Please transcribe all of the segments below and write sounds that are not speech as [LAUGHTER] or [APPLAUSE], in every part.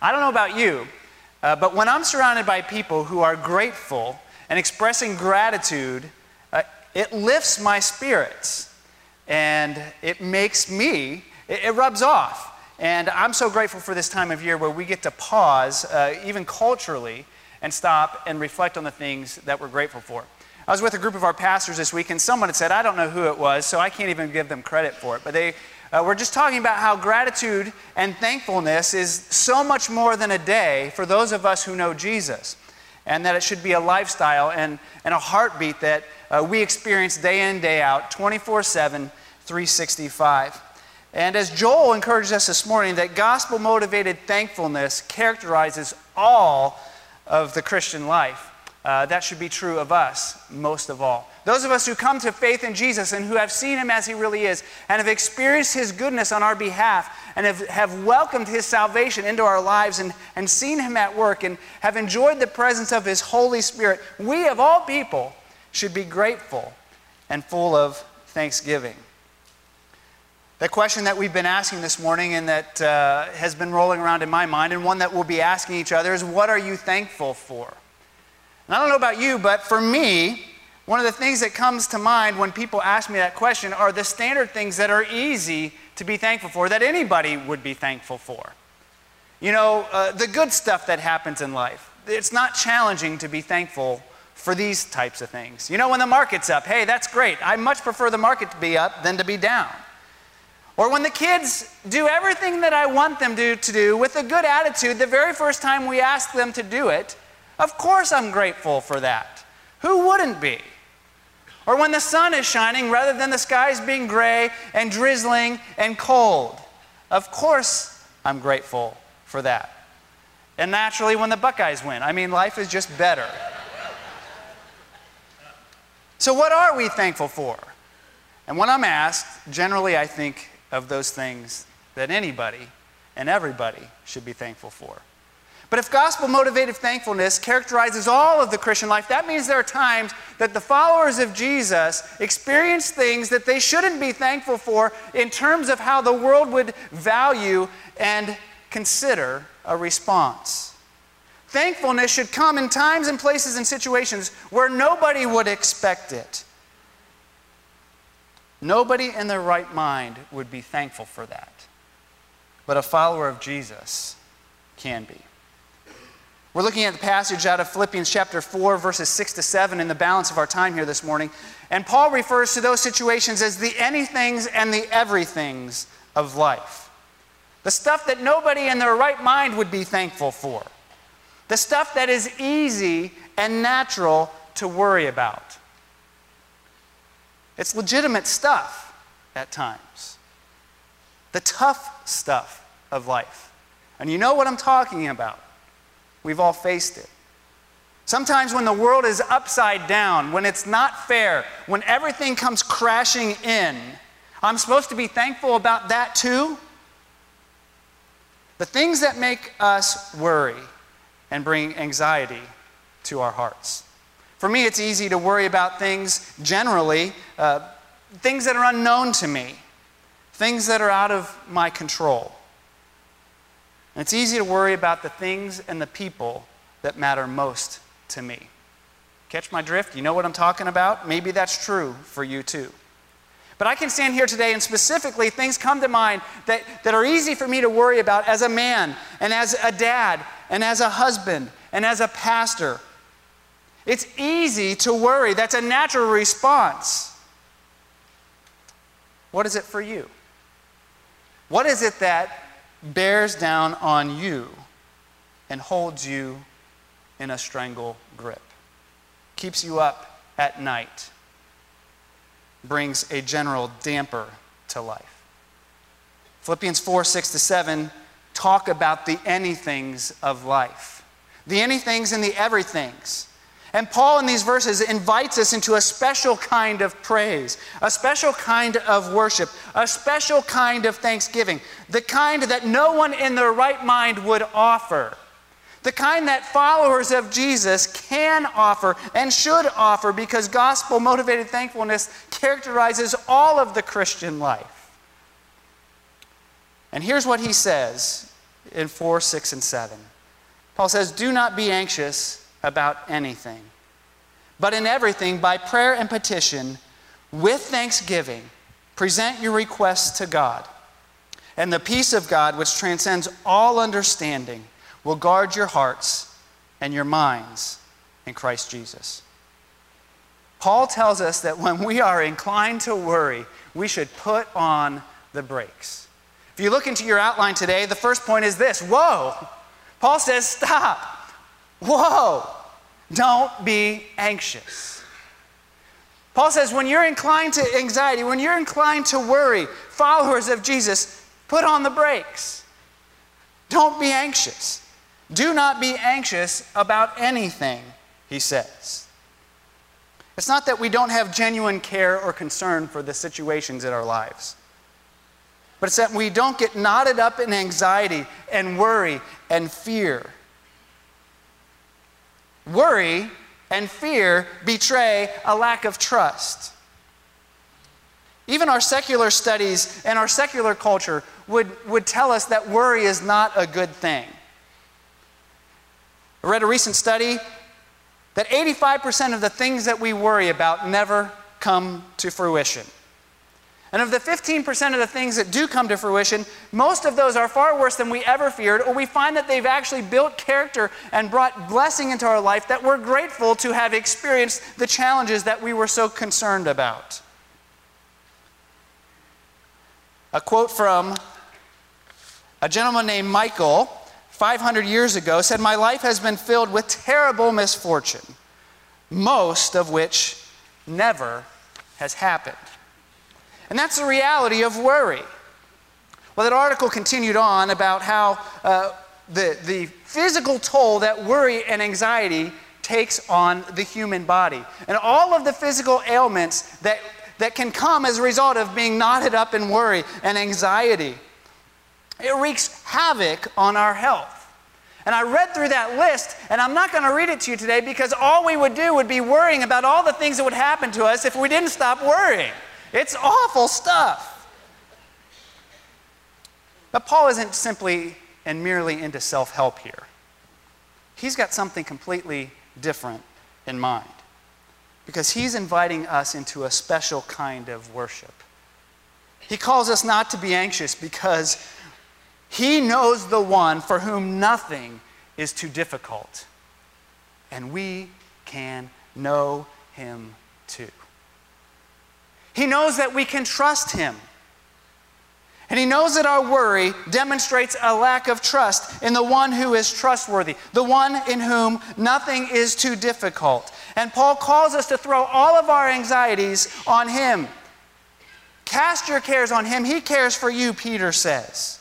I don't know about you, uh, but when I'm surrounded by people who are grateful and expressing gratitude, uh, it lifts my spirits and it makes me, it, it, rubs off. And I'm so grateful for this time of year where we get to pause, uh, even culturally, and stop and reflect on the things that we're grateful for. I was with a group of our pastors this week, and someone had said, I don't know who it was, so I can't even give them credit for it, but they uh, we're just talking about how gratitude and thankfulness is so much more than a day for those of us who know Jesus, and that it should be a lifestyle and, and a heartbeat that uh, we experience day in, day out, 24 7, 365. And as Joel encouraged us this morning, that gospel motivated thankfulness characterizes all of the Christian life. Uh, that should be true of us most of all. Those of us who come to faith in Jesus and who have seen him as he really is and have experienced his goodness on our behalf and have, have welcomed his salvation into our lives and, and seen him at work and have enjoyed the presence of his Holy Spirit, we of all people should be grateful and full of thanksgiving. The question that we've been asking this morning and that uh, has been rolling around in my mind, and one that we'll be asking each other, is what are you thankful for? And I don't know about you, but for me, one of the things that comes to mind when people ask me that question are the standard things that are easy to be thankful for, that anybody would be thankful for. You know, uh, the good stuff that happens in life. It's not challenging to be thankful for these types of things. You know, when the market's up, hey, that's great. I much prefer the market to be up than to be down. Or when the kids do everything that I want them to, to do with a good attitude the very first time we ask them to do it, of course I'm grateful for that. Who wouldn't be? Or when the sun is shining rather than the skies being gray and drizzling and cold. Of course, I'm grateful for that. And naturally, when the Buckeyes win. I mean, life is just better. So, what are we thankful for? And when I'm asked, generally I think of those things that anybody and everybody should be thankful for. But if gospel motivated thankfulness characterizes all of the Christian life, that means there are times that the followers of Jesus experience things that they shouldn't be thankful for in terms of how the world would value and consider a response. Thankfulness should come in times and places and situations where nobody would expect it. Nobody in their right mind would be thankful for that. But a follower of Jesus can be. We're looking at the passage out of Philippians chapter 4, verses 6 to 7 in the balance of our time here this morning. And Paul refers to those situations as the anythings and the everythings of life. The stuff that nobody in their right mind would be thankful for. The stuff that is easy and natural to worry about. It's legitimate stuff at times. The tough stuff of life. And you know what I'm talking about. We've all faced it. Sometimes when the world is upside down, when it's not fair, when everything comes crashing in, I'm supposed to be thankful about that too. The things that make us worry and bring anxiety to our hearts. For me, it's easy to worry about things generally, uh, things that are unknown to me, things that are out of my control. And it's easy to worry about the things and the people that matter most to me. Catch my drift? You know what I'm talking about? Maybe that's true for you too. But I can stand here today and specifically things come to mind that, that are easy for me to worry about as a man and as a dad and as a husband and as a pastor. It's easy to worry. That's a natural response. What is it for you? What is it that bears down on you and holds you in a strangle grip, keeps you up at night, brings a general damper to life. Philippians 4 6 to 7 talk about the anythings of life, the anythings and the everythings. And Paul, in these verses, invites us into a special kind of praise, a special kind of worship, a special kind of thanksgiving, the kind that no one in their right mind would offer, the kind that followers of Jesus can offer and should offer because gospel motivated thankfulness characterizes all of the Christian life. And here's what he says in 4, 6, and 7. Paul says, Do not be anxious about anything, but in everything, by prayer and petition, with thanksgiving, present your requests to God. And the peace of God, which transcends all understanding, will guard your hearts and your minds in Christ Jesus. Paul tells us that when we are inclined to worry, we should put on the brakes. If you look into your outline today, the first point is this Whoa! Paul says, Stop. Whoa! Don't be anxious. Paul says, when you're inclined to anxiety, when you're inclined to worry, followers of Jesus, put on the brakes. Don't be anxious. Do not be anxious about anything, he says. It's not that we don't have genuine care or concern for the situations in our lives, but it's that we don't get knotted up in anxiety and worry and fear. Worry and fear betray a lack of trust. Even our secular studies and our secular culture would, would tell us that worry is not a good thing. I read a recent study that 85% of the things that we worry about never come to fruition. And of the 15% of the things that do come to fruition, most of those are far worse than we ever feared, or we find that they've actually built character and brought blessing into our life that we're grateful to have experienced the challenges that we were so concerned about. A quote from a gentleman named Michael, 500 years ago, said, My life has been filled with terrible misfortune, most of which never has happened. And that's the reality of worry. Well, that article continued on about how uh, the, the physical toll that worry and anxiety takes on the human body, and all of the physical ailments that, that can come as a result of being knotted up in worry and anxiety. It wreaks havoc on our health. And I read through that list, and I'm not going to read it to you today because all we would do would be worrying about all the things that would happen to us if we didn't stop worrying. It's awful stuff. But Paul isn't simply and merely into self help here. He's got something completely different in mind because he's inviting us into a special kind of worship. He calls us not to be anxious because he knows the one for whom nothing is too difficult, and we can know him too. He knows that we can trust Him. And He knows that our worry demonstrates a lack of trust in the one who is trustworthy, the one in whom nothing is too difficult. And Paul calls us to throw all of our anxieties on Him. Cast your cares on Him. He cares for you, Peter says.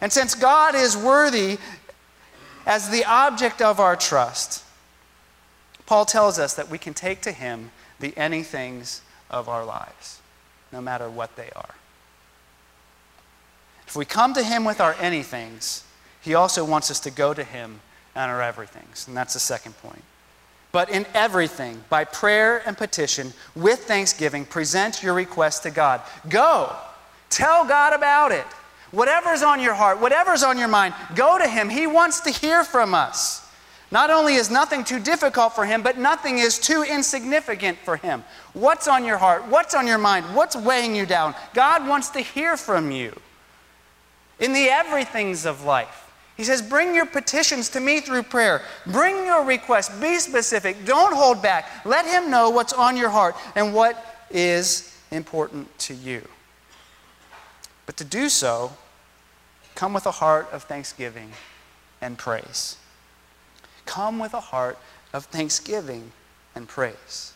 And since God is worthy as the object of our trust, Paul tells us that we can take to Him the anythings of our lives, no matter what they are. If we come to Him with our anythings, He also wants us to go to Him and our everythings. And that's the second point. But in everything, by prayer and petition, with thanksgiving, present your request to God. Go. Tell God about it. Whatever's on your heart, whatever's on your mind, go to Him. He wants to hear from us. Not only is nothing too difficult for him, but nothing is too insignificant for him. What's on your heart? What's on your mind? What's weighing you down? God wants to hear from you in the everythings of life. He says, Bring your petitions to me through prayer. Bring your requests. Be specific. Don't hold back. Let him know what's on your heart and what is important to you. But to do so, come with a heart of thanksgiving and praise. Come with a heart of thanksgiving and praise.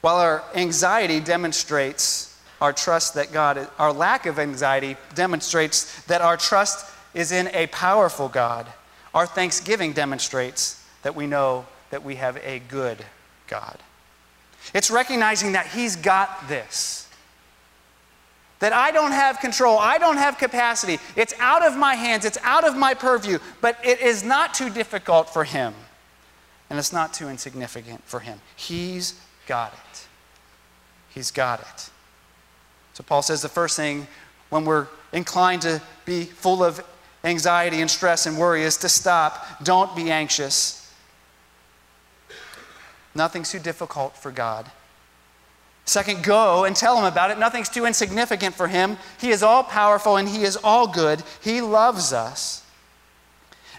While our anxiety demonstrates our trust that God, our lack of anxiety demonstrates that our trust is in a powerful God, our thanksgiving demonstrates that we know that we have a good God. It's recognizing that He's got this that I don't have control, I don't have capacity. It's out of my hands, it's out of my purview, but it is not too difficult for Him. And it's not too insignificant for Him. He's got it. He's got it. So Paul says the first thing when we're inclined to be full of anxiety and stress and worry is to stop. Don't be anxious. Nothing's too difficult for God. Second, go and tell him about it. Nothing's too insignificant for him. He is all powerful and he is all good. He loves us.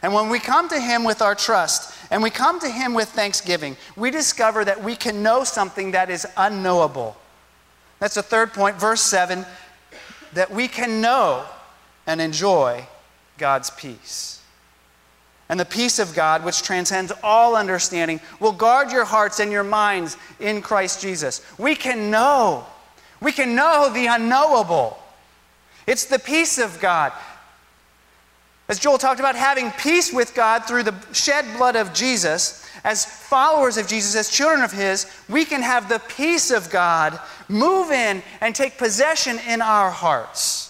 And when we come to him with our trust and we come to him with thanksgiving, we discover that we can know something that is unknowable. That's the third point, verse 7 that we can know and enjoy God's peace. And the peace of God, which transcends all understanding, will guard your hearts and your minds in Christ Jesus. We can know. We can know the unknowable. It's the peace of God. As Joel talked about, having peace with God through the shed blood of Jesus, as followers of Jesus, as children of His, we can have the peace of God move in and take possession in our hearts.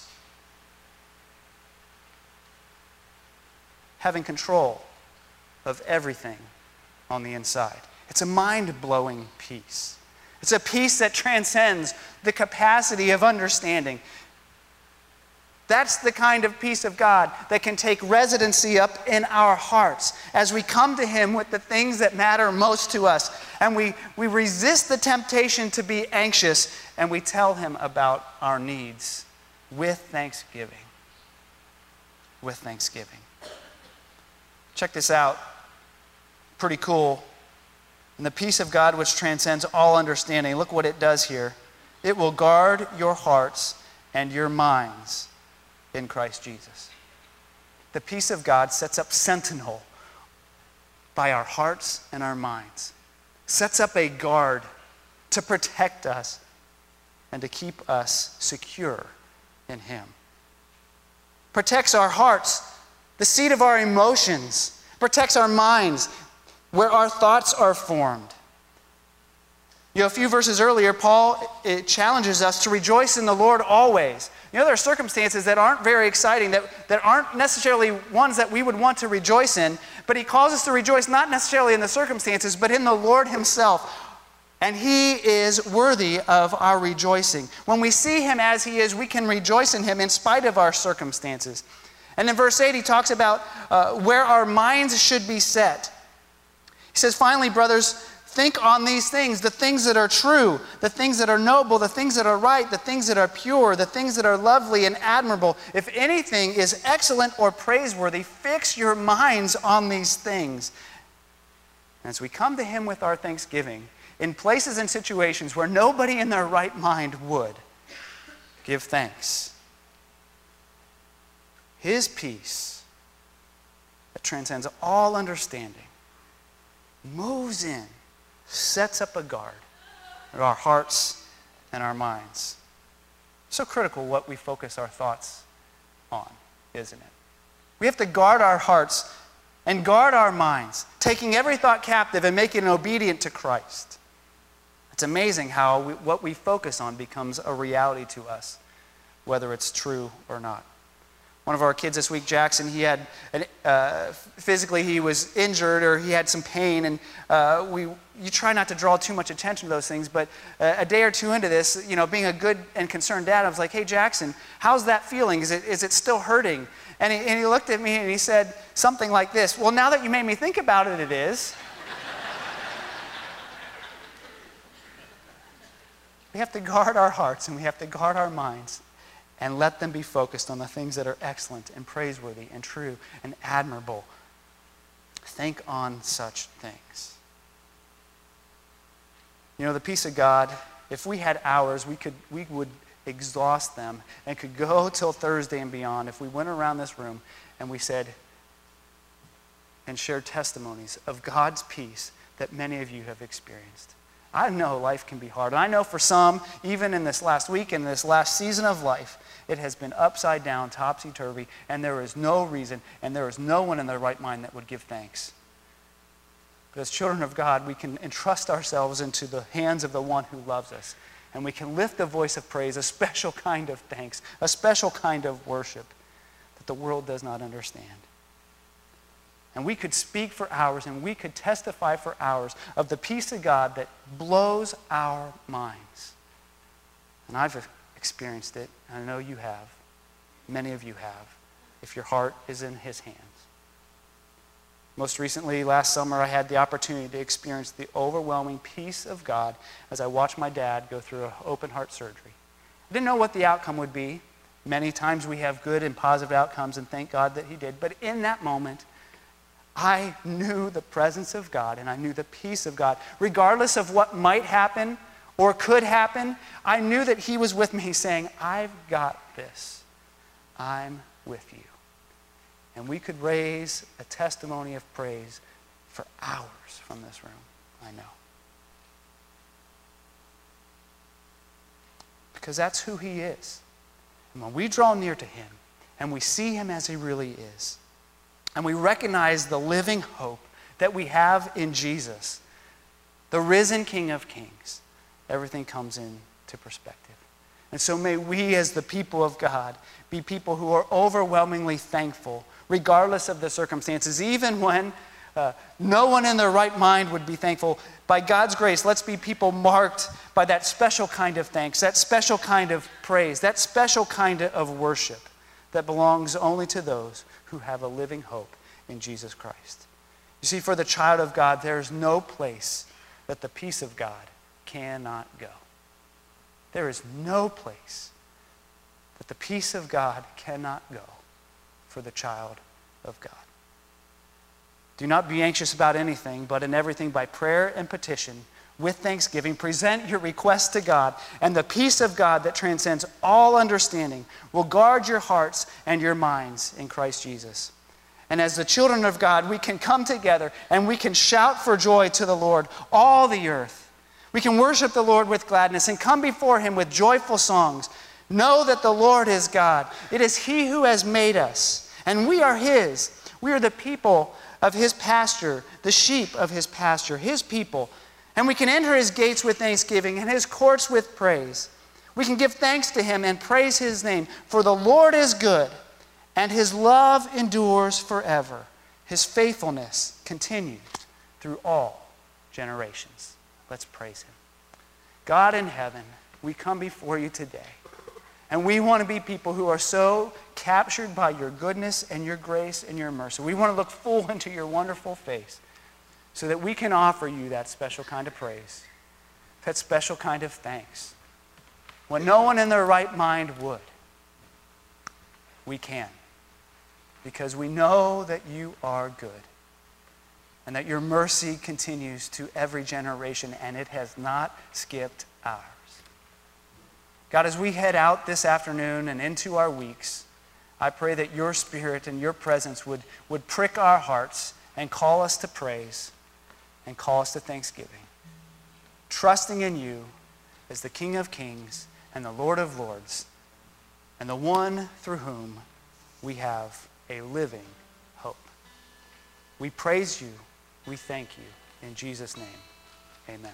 Having control of everything on the inside. It's a mind blowing peace. It's a peace that transcends the capacity of understanding. That's the kind of peace of God that can take residency up in our hearts as we come to Him with the things that matter most to us. And we, we resist the temptation to be anxious and we tell Him about our needs with thanksgiving. With thanksgiving. Check this out. Pretty cool. And the peace of God, which transcends all understanding, look what it does here. It will guard your hearts and your minds in Christ Jesus. The peace of God sets up sentinel by our hearts and our minds, sets up a guard to protect us and to keep us secure in Him. Protects our hearts the seat of our emotions, protects our minds, where our thoughts are formed. You know, a few verses earlier, Paul challenges us to rejoice in the Lord always. You know, there are circumstances that aren't very exciting, that, that aren't necessarily ones that we would want to rejoice in, but he calls us to rejoice not necessarily in the circumstances, but in the Lord himself. And he is worthy of our rejoicing. When we see him as he is, we can rejoice in him in spite of our circumstances. And in verse 8, he talks about uh, where our minds should be set. He says, Finally, brothers, think on these things the things that are true, the things that are noble, the things that are right, the things that are pure, the things that are lovely and admirable. If anything is excellent or praiseworthy, fix your minds on these things. As we come to Him with our thanksgiving, in places and situations where nobody in their right mind would, give thanks. His peace that transcends all understanding moves in, sets up a guard at our hearts and our minds. So critical what we focus our thoughts on, isn't it? We have to guard our hearts and guard our minds, taking every thought captive and making it obedient to Christ. It's amazing how we, what we focus on becomes a reality to us, whether it's true or not one of our kids this week, Jackson, he had, an, uh, physically he was injured or he had some pain, and uh, we, you try not to draw too much attention to those things, but uh, a day or two into this, you know, being a good and concerned dad, I was like, hey, Jackson, how's that feeling? Is it, is it still hurting? And he, and he looked at me and he said something like this, well, now that you made me think about it, it is. [LAUGHS] we have to guard our hearts and we have to guard our minds and let them be focused on the things that are excellent and praiseworthy and true and admirable. Think on such things. You know, the peace of God, if we had hours, we, could, we would exhaust them and could go [LAUGHS] till Thursday and beyond if we went around this room and we said and shared testimonies of God's peace that many of you have experienced. I know life can be hard. And I know for some, even in this last week, in this last season of life, it has been upside down, topsy turvy, and there is no reason, and there is no one in their right mind that would give thanks. But as children of God, we can entrust ourselves into the hands of the one who loves us. And we can lift a voice of praise, a special kind of thanks, a special kind of worship that the world does not understand. And we could speak for hours and we could testify for hours of the peace of God that blows our minds. And I've experienced it, and I know you have. Many of you have. if your heart is in His hands. Most recently, last summer, I had the opportunity to experience the overwhelming peace of God as I watched my dad go through an open heart surgery. I didn't know what the outcome would be. Many times we have good and positive outcomes, and thank God that He did. But in that moment, I knew the presence of God and I knew the peace of God. Regardless of what might happen or could happen, I knew that He was with me saying, I've got this. I'm with you. And we could raise a testimony of praise for hours from this room. I know. Because that's who He is. And when we draw near to Him and we see Him as He really is, and we recognize the living hope that we have in Jesus, the risen King of Kings, everything comes into perspective. And so may we, as the people of God, be people who are overwhelmingly thankful, regardless of the circumstances, even when uh, no one in their right mind would be thankful. By God's grace, let's be people marked by that special kind of thanks, that special kind of praise, that special kind of worship that belongs only to those who have a living hope in Jesus Christ. You see, for the child of God, there is no place that the peace of God cannot go. There is no place that the peace of God cannot go for the child of God. Do not be anxious about anything, but in everything by prayer and petition, with thanksgiving, present your requests to God, and the peace of God that transcends all understanding will guard your hearts and your minds in Christ Jesus. And as the children of God, we can come together and we can shout for joy to the Lord, all the earth. We can worship the Lord with gladness and come before Him with joyful songs. Know that the Lord is God. It is He who has made us, and we are His. We are the people of His pasture, the sheep of His pasture, His people. And we can enter His gates with thanksgiving and His courts with praise. We can give thanks to Him and praise His name, for the Lord is good, and His love endures forever. His faithfulness continues through all generations. Let's praise him. God in heaven, we come before you today. And we want to be people who are so captured by your goodness and your grace and your mercy. We want to look full [LAUGHS] into your wonderful face so that we can offer you that special kind of praise, that special kind of thanks. When no one in their right mind would, we can. Because we know that you are good and that your mercy continues to every generation, and it has not skipped ours. God, as we head out this afternoon and into our weeks, I pray that your spirit and your presence would, would prick our hearts and call us to praise and call us to thanksgiving. Trusting in you as the King of kings and the Lord of lords, and the one through whom we have a living hope. We praise you we thank you. In Jesus' name, amen.